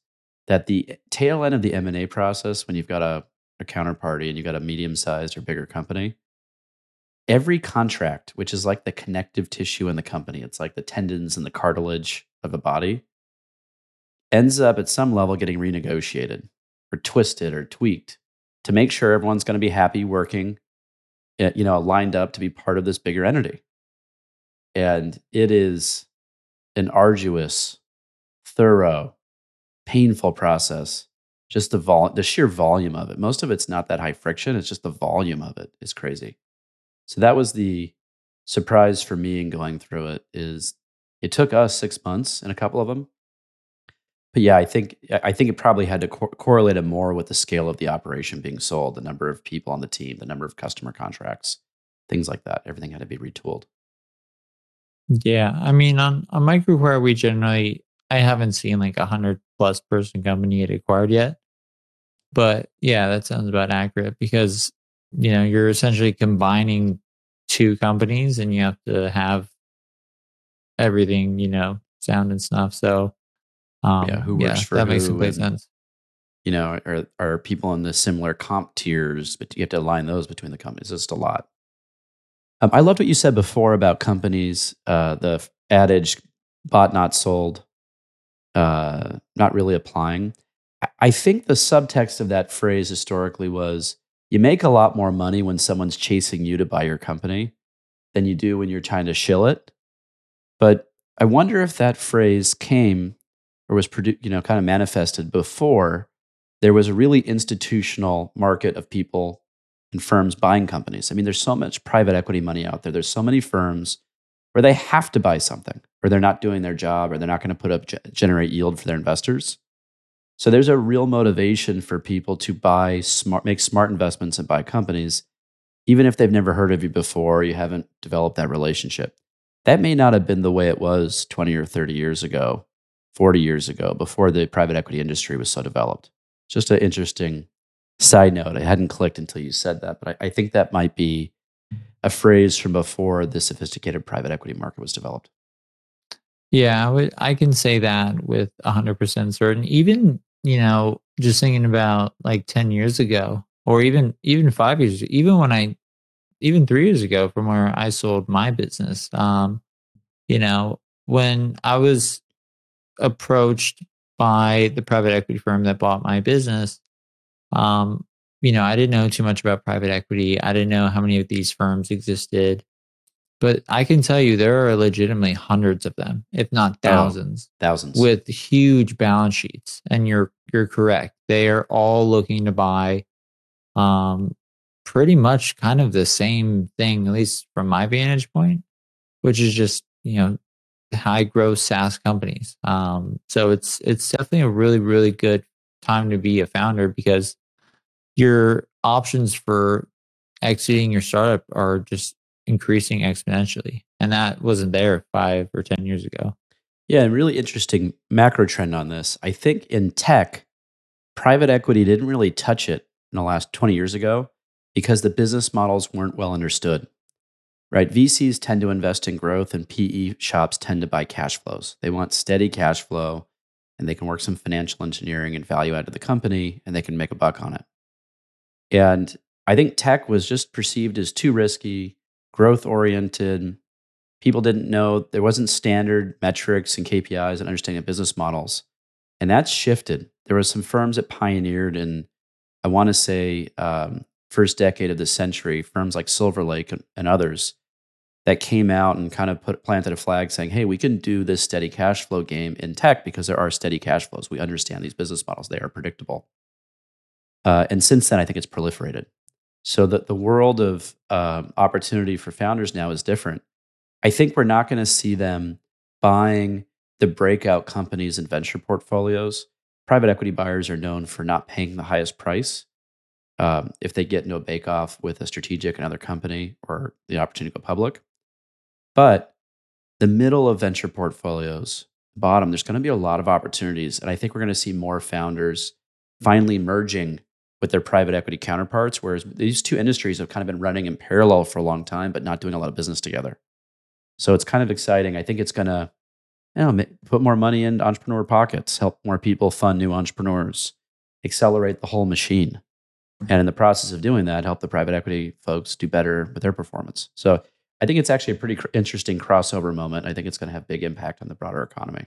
that the tail end of the M&A process when you've got a, a counterparty and you've got a medium-sized or bigger company, every contract, which is like the connective tissue in the company, it's like the tendons and the cartilage of a body, ends up at some level getting renegotiated or twisted or tweaked to make sure everyone's going to be happy working, eh, you know, lined up to be part of this bigger entity. And it is an arduous, thorough, painful process. Just the vol- the sheer volume of it. Most of it's not that high friction. It's just the volume of it is crazy. So that was the surprise for me in going through it. Is it took us six months and a couple of them. But yeah, I think I think it probably had to co- correlate it more with the scale of the operation being sold, the number of people on the team, the number of customer contracts, things like that. Everything had to be retooled. Yeah, I mean, on on MicroAcquire, we generally I haven't seen like a hundred plus person company get acquired yet, but yeah, that sounds about accurate because you know you're essentially combining two companies and you have to have everything you know sound and stuff. So um, yeah, who works yeah, for that makes complete sense. You know, are are people in the similar comp tiers, but you have to align those between the companies. It's just a lot. Um, I loved what you said before about companies, uh, the adage bought, not sold, uh, not really applying. I think the subtext of that phrase historically was you make a lot more money when someone's chasing you to buy your company than you do when you're trying to shill it. But I wonder if that phrase came or was produ- you know kind of manifested before there was a really institutional market of people and firms buying companies. I mean, there's so much private equity money out there. There's so many firms where they have to buy something, or they're not doing their job, or they're not going to put up generate yield for their investors. So there's a real motivation for people to buy smart, make smart investments and buy companies, even if they've never heard of you before, you haven't developed that relationship. That may not have been the way it was 20 or 30 years ago, 40 years ago, before the private equity industry was so developed. Just an interesting side note. I hadn't clicked until you said that, but I, I think that might be a phrase from before the sophisticated private equity market was developed. Yeah, I, would, I can say that with 100% certain. Even you know, just thinking about like 10 years ago or even even 5 years even when I even 3 years ago from where I sold my business um you know, when I was approached by the private equity firm that bought my business um you know, I didn't know too much about private equity. I didn't know how many of these firms existed. But I can tell you there are legitimately hundreds of them, if not thousands. Oh, thousands. With huge balance sheets. And you're you're correct. They are all looking to buy um pretty much kind of the same thing, at least from my vantage point, which is just, you know, high growth SaaS companies. Um, so it's it's definitely a really, really good time to be a founder because your options for exiting your startup are just increasing exponentially. And that wasn't there five or 10 years ago. Yeah, and really interesting macro trend on this. I think in tech, private equity didn't really touch it in the last 20 years ago because the business models weren't well understood. Right? VCs tend to invest in growth and PE shops tend to buy cash flows. They want steady cash flow and they can work some financial engineering and value add to the company and they can make a buck on it. And I think tech was just perceived as too risky, growth oriented. People didn't know there wasn't standard metrics and KPIs and understanding of business models. And that's shifted. There were some firms that pioneered in, I want to say, um, first decade of the century, firms like Silver Lake and, and others that came out and kind of put planted a flag saying, hey, we can do this steady cash flow game in tech because there are steady cash flows. We understand these business models, they are predictable. Uh, and since then, I think it's proliferated. So that the world of um, opportunity for founders now is different. I think we're not going to see them buying the breakout companies and venture portfolios. Private equity buyers are known for not paying the highest price. Um, if they get into a bake off with a strategic another company or the opportunity to go public. But the middle of venture portfolios, bottom, there's going to be a lot of opportunities. And I think we're going to see more founders finally merging with their private equity counterparts, whereas these two industries have kind of been running in parallel for a long time, but not doing a lot of business together. So it's kind of exciting. I think it's going to you know, put more money in entrepreneur pockets, help more people fund new entrepreneurs, accelerate the whole machine. And in the process of doing that, help the private equity folks do better with their performance. So I think it's actually a pretty cr- interesting crossover moment. I think it's going to have big impact on the broader economy.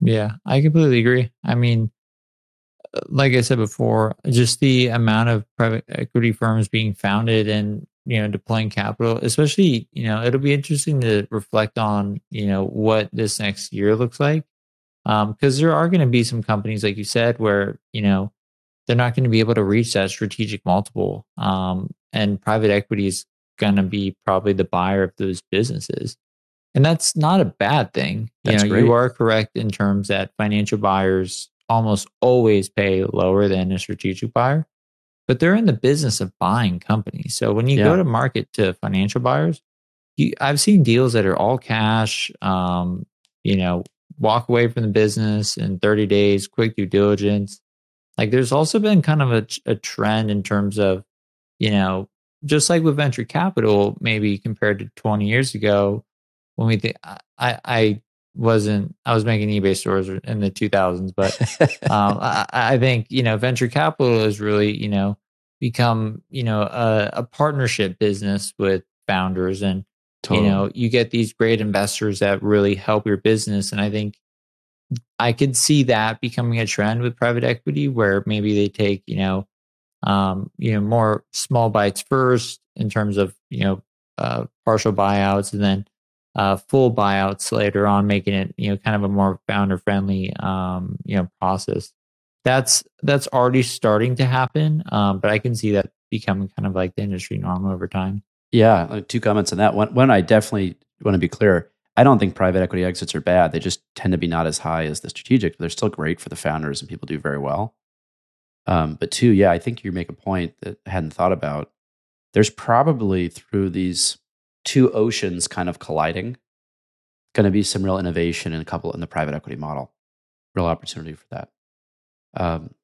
Yeah, I completely agree. I mean, like I said before, just the amount of private equity firms being founded and you know deploying capital, especially you know it'll be interesting to reflect on you know what this next year looks like, because um, there are going to be some companies like you said where you know they're not going to be able to reach that strategic multiple, um, and private equity is going to be probably the buyer of those businesses. And that's not a bad thing. That's you know, great. you are correct in terms that financial buyers almost always pay lower than a strategic buyer, but they're in the business of buying companies. So when you yeah. go to market to financial buyers, you, I've seen deals that are all cash, um, you know, walk away from the business in 30 days, quick due diligence. Like there's also been kind of a, a trend in terms of, you know, just like with venture capital, maybe compared to 20 years ago, when we think I, I wasn't I was making eBay stores in the 2000s, but um, I, I, think you know venture capital has really you know become you know a, a partnership business with founders, and totally. you know you get these great investors that really help your business, and I think I could see that becoming a trend with private equity, where maybe they take you know um, you know, more small bites first in terms of, you know, uh, partial buyouts and then uh, full buyouts later on, making it, you know, kind of a more founder friendly, um, you know, process. That's, that's already starting to happen. Um, but I can see that becoming kind of like the industry norm over time. Yeah. Two comments on that. One, one I definitely want to be clear. I don't think private equity exits are bad. They just tend to be not as high as the strategic, but they're still great for the founders and people do very well. Um, but two, yeah, I think you make a point that I hadn't thought about. There's probably through these two oceans kind of colliding, going to be some real innovation in a couple in the private equity model. Real opportunity for that. Um,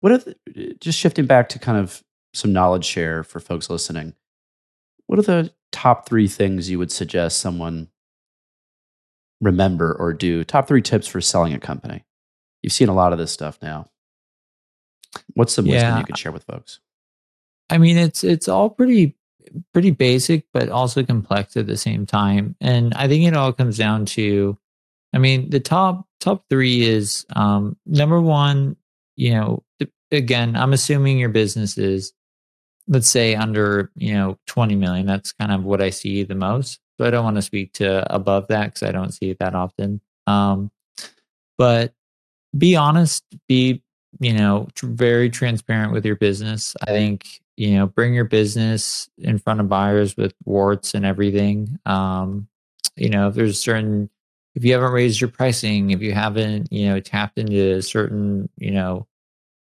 what are the, just shifting back to kind of some knowledge share for folks listening? What are the top three things you would suggest someone remember or do? Top three tips for selling a company. You've seen a lot of this stuff now. What's some wisdom you could share with folks? I mean, it's it's all pretty pretty basic, but also complex at the same time. And I think it all comes down to, I mean, the top top three is um, number one. You know, again, I'm assuming your business is, let's say, under you know 20 million. That's kind of what I see the most. So I don't want to speak to above that because I don't see it that often. Um, but be honest. Be you know tr- very transparent with your business. I think you know bring your business in front of buyers with warts and everything. Um you know if there's certain if you haven't raised your pricing if you haven't you know tapped into certain you know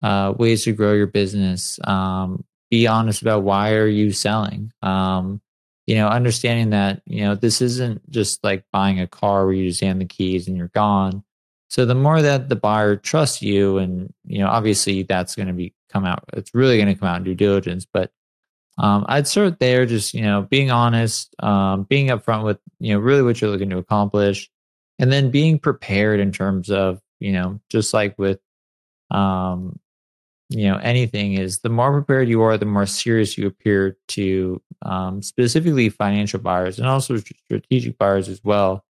uh ways to grow your business um be honest about why are you selling? Um you know understanding that you know this isn't just like buying a car where you just hand the keys and you're gone. So the more that the buyer trusts you and you know obviously that's going to be come out it's really going to come out in due diligence but um, i'd start there just you know being honest um, being upfront with you know really what you're looking to accomplish and then being prepared in terms of you know just like with um, you know anything is the more prepared you are the more serious you appear to um, specifically financial buyers and also strategic buyers as well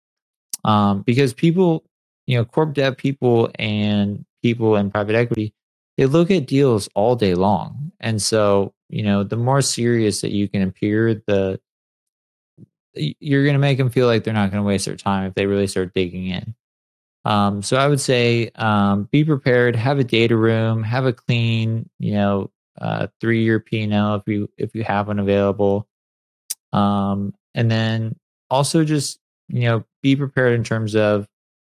um, because people you know corp dev people and people in private equity they look at deals all day long. And so you know the more serious that you can appear the you're going to make them feel like they're not going to waste their time if they really start digging in. Um, so i would say um, be prepared have a data room have a clean you know uh, three year p&l if you if you have one available. Um, and then also just you know be prepared in terms of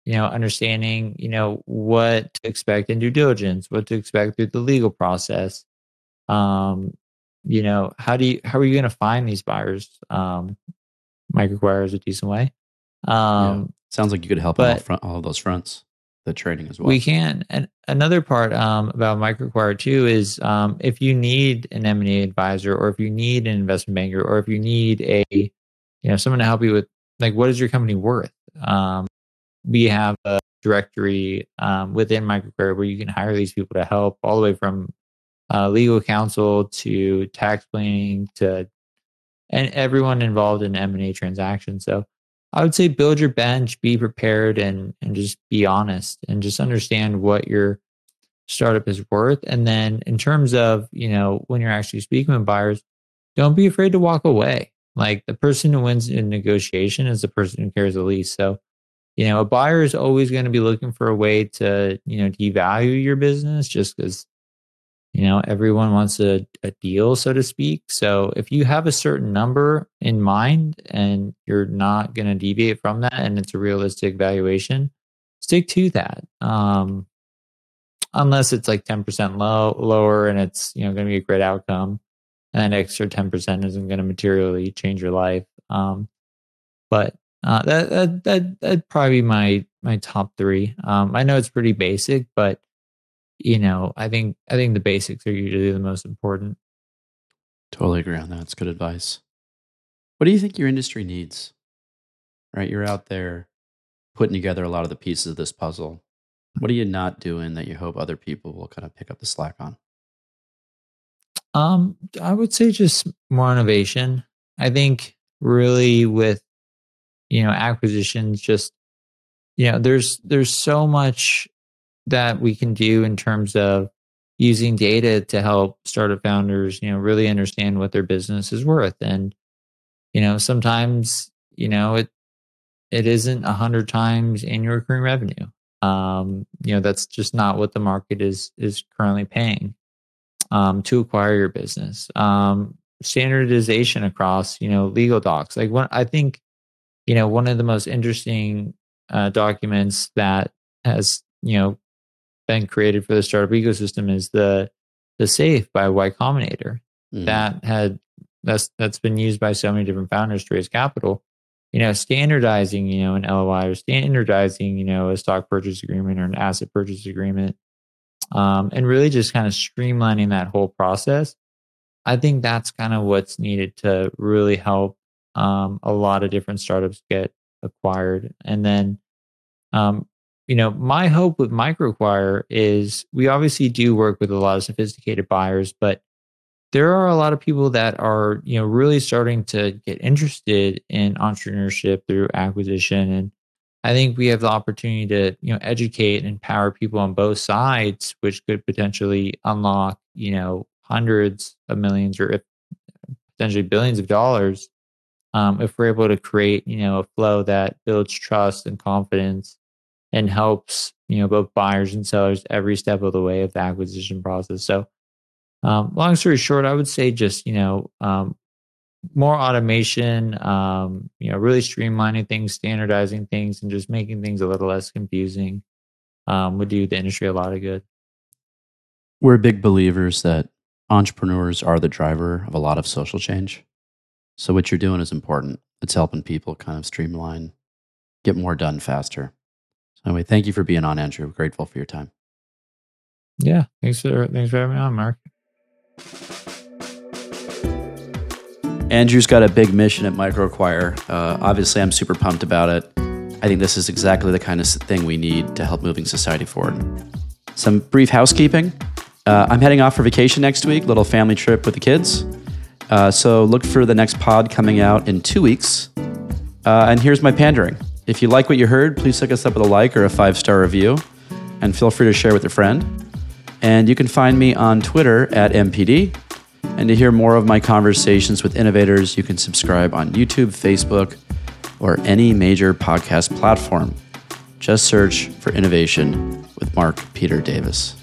you know understanding you know what to expect in due diligence what to expect through the legal process. Um you know how do you how are you going to find these buyers um microacquire is a decent way? Um Sounds like you could help on all, front, all of those fronts, the training as well. we can and another part um about microacquire too is um if you need an m&a advisor or if you need an investment banker or if you need a you know someone to help you with like what is your company worth? Um we have a directory um, within microacquire where you can hire these people to help all the way from uh, legal counsel to tax planning to and everyone involved in m&a transactions. So i would say build your bench be prepared and and just be honest and just understand what your startup is worth. And then in terms of you know when you're actually speaking with buyers don't be afraid to walk away. Like the person who wins in negotiation is the person who cares the least. So you know a buyer is always going to be looking for a way to you know devalue your business just because you know everyone wants a, a deal so to speak. So if you have a certain number in mind and you're not going to deviate from that and it's a realistic valuation stick to that. Um unless it's like 10% low lower and it's you know going to be a great outcome and that extra 10% isn't going to materially change your life um but uh, that that that that'd probably be my my top three. Um, I know it's pretty basic, but you know, I think I think the basics are usually the most important. Totally agree on that. It's good advice. What do you think your industry needs? Right? You're out there putting together a lot of the pieces of this puzzle. What are you not doing that you hope other people will kind of pick up the slack on? Um, I would say just more innovation. I think really with you know acquisitions, just you know, there's there's so much that we can do in terms of using data to help startup founders, you know, really understand what their business is worth. And, you know, sometimes, you know, it it isn't a hundred times annual recurring revenue. Um, you know, that's just not what the market is is currently paying um, to acquire your business. Um, standardization across, you know, legal docs. Like one, I think, you know, one of the most interesting uh, documents that has, you know, been created for the startup ecosystem is the the safe by Y Combinator. Mm-hmm. That had that's that's been used by so many different founders to raise capital. You know, standardizing, you know, an LOI or standardizing, you know, a stock purchase agreement or an asset purchase agreement um, and really just kind of streamlining that whole process. I think that's kind of what's needed to really help um, a lot of different startups get acquired. And then, um, you know, my hope with MicroAcquire is we obviously do work with a lot of sophisticated buyers, but there are a lot of people that are, you know, really starting to get interested in entrepreneurship through acquisition and I think we have the opportunity to, you know, educate and empower people on both sides, which could potentially unlock, you know, hundreds of millions or potentially billions of dollars um, if we're able to create, you know, a flow that builds trust and confidence and helps, you know, both buyers and sellers every step of the way of the acquisition process. So, um, long story short, I would say just, you know, um, more automation, um, you know, really streamlining things, standardizing things, and just making things a little less confusing um, would do the industry a lot of good. We're big believers that entrepreneurs are the driver of a lot of social change. So what you're doing is important. It's helping people kind of streamline, get more done faster. So anyway, thank you for being on, Andrew. We're grateful for your time. Yeah, thanks for thanks for having me on, Mark. Andrew's got a big mission at MicroAcquire. Uh, obviously, I'm super pumped about it. I think this is exactly the kind of thing we need to help moving society forward. Some brief housekeeping. Uh, I'm heading off for vacation next week, little family trip with the kids. Uh, so look for the next pod coming out in two weeks. Uh, and here's my pandering. If you like what you heard, please hook us up with a like or a five star review, and feel free to share with a friend. And you can find me on Twitter at MPD and to hear more of my conversations with innovators, you can subscribe on YouTube, Facebook, or any major podcast platform. Just search for Innovation with Mark Peter Davis.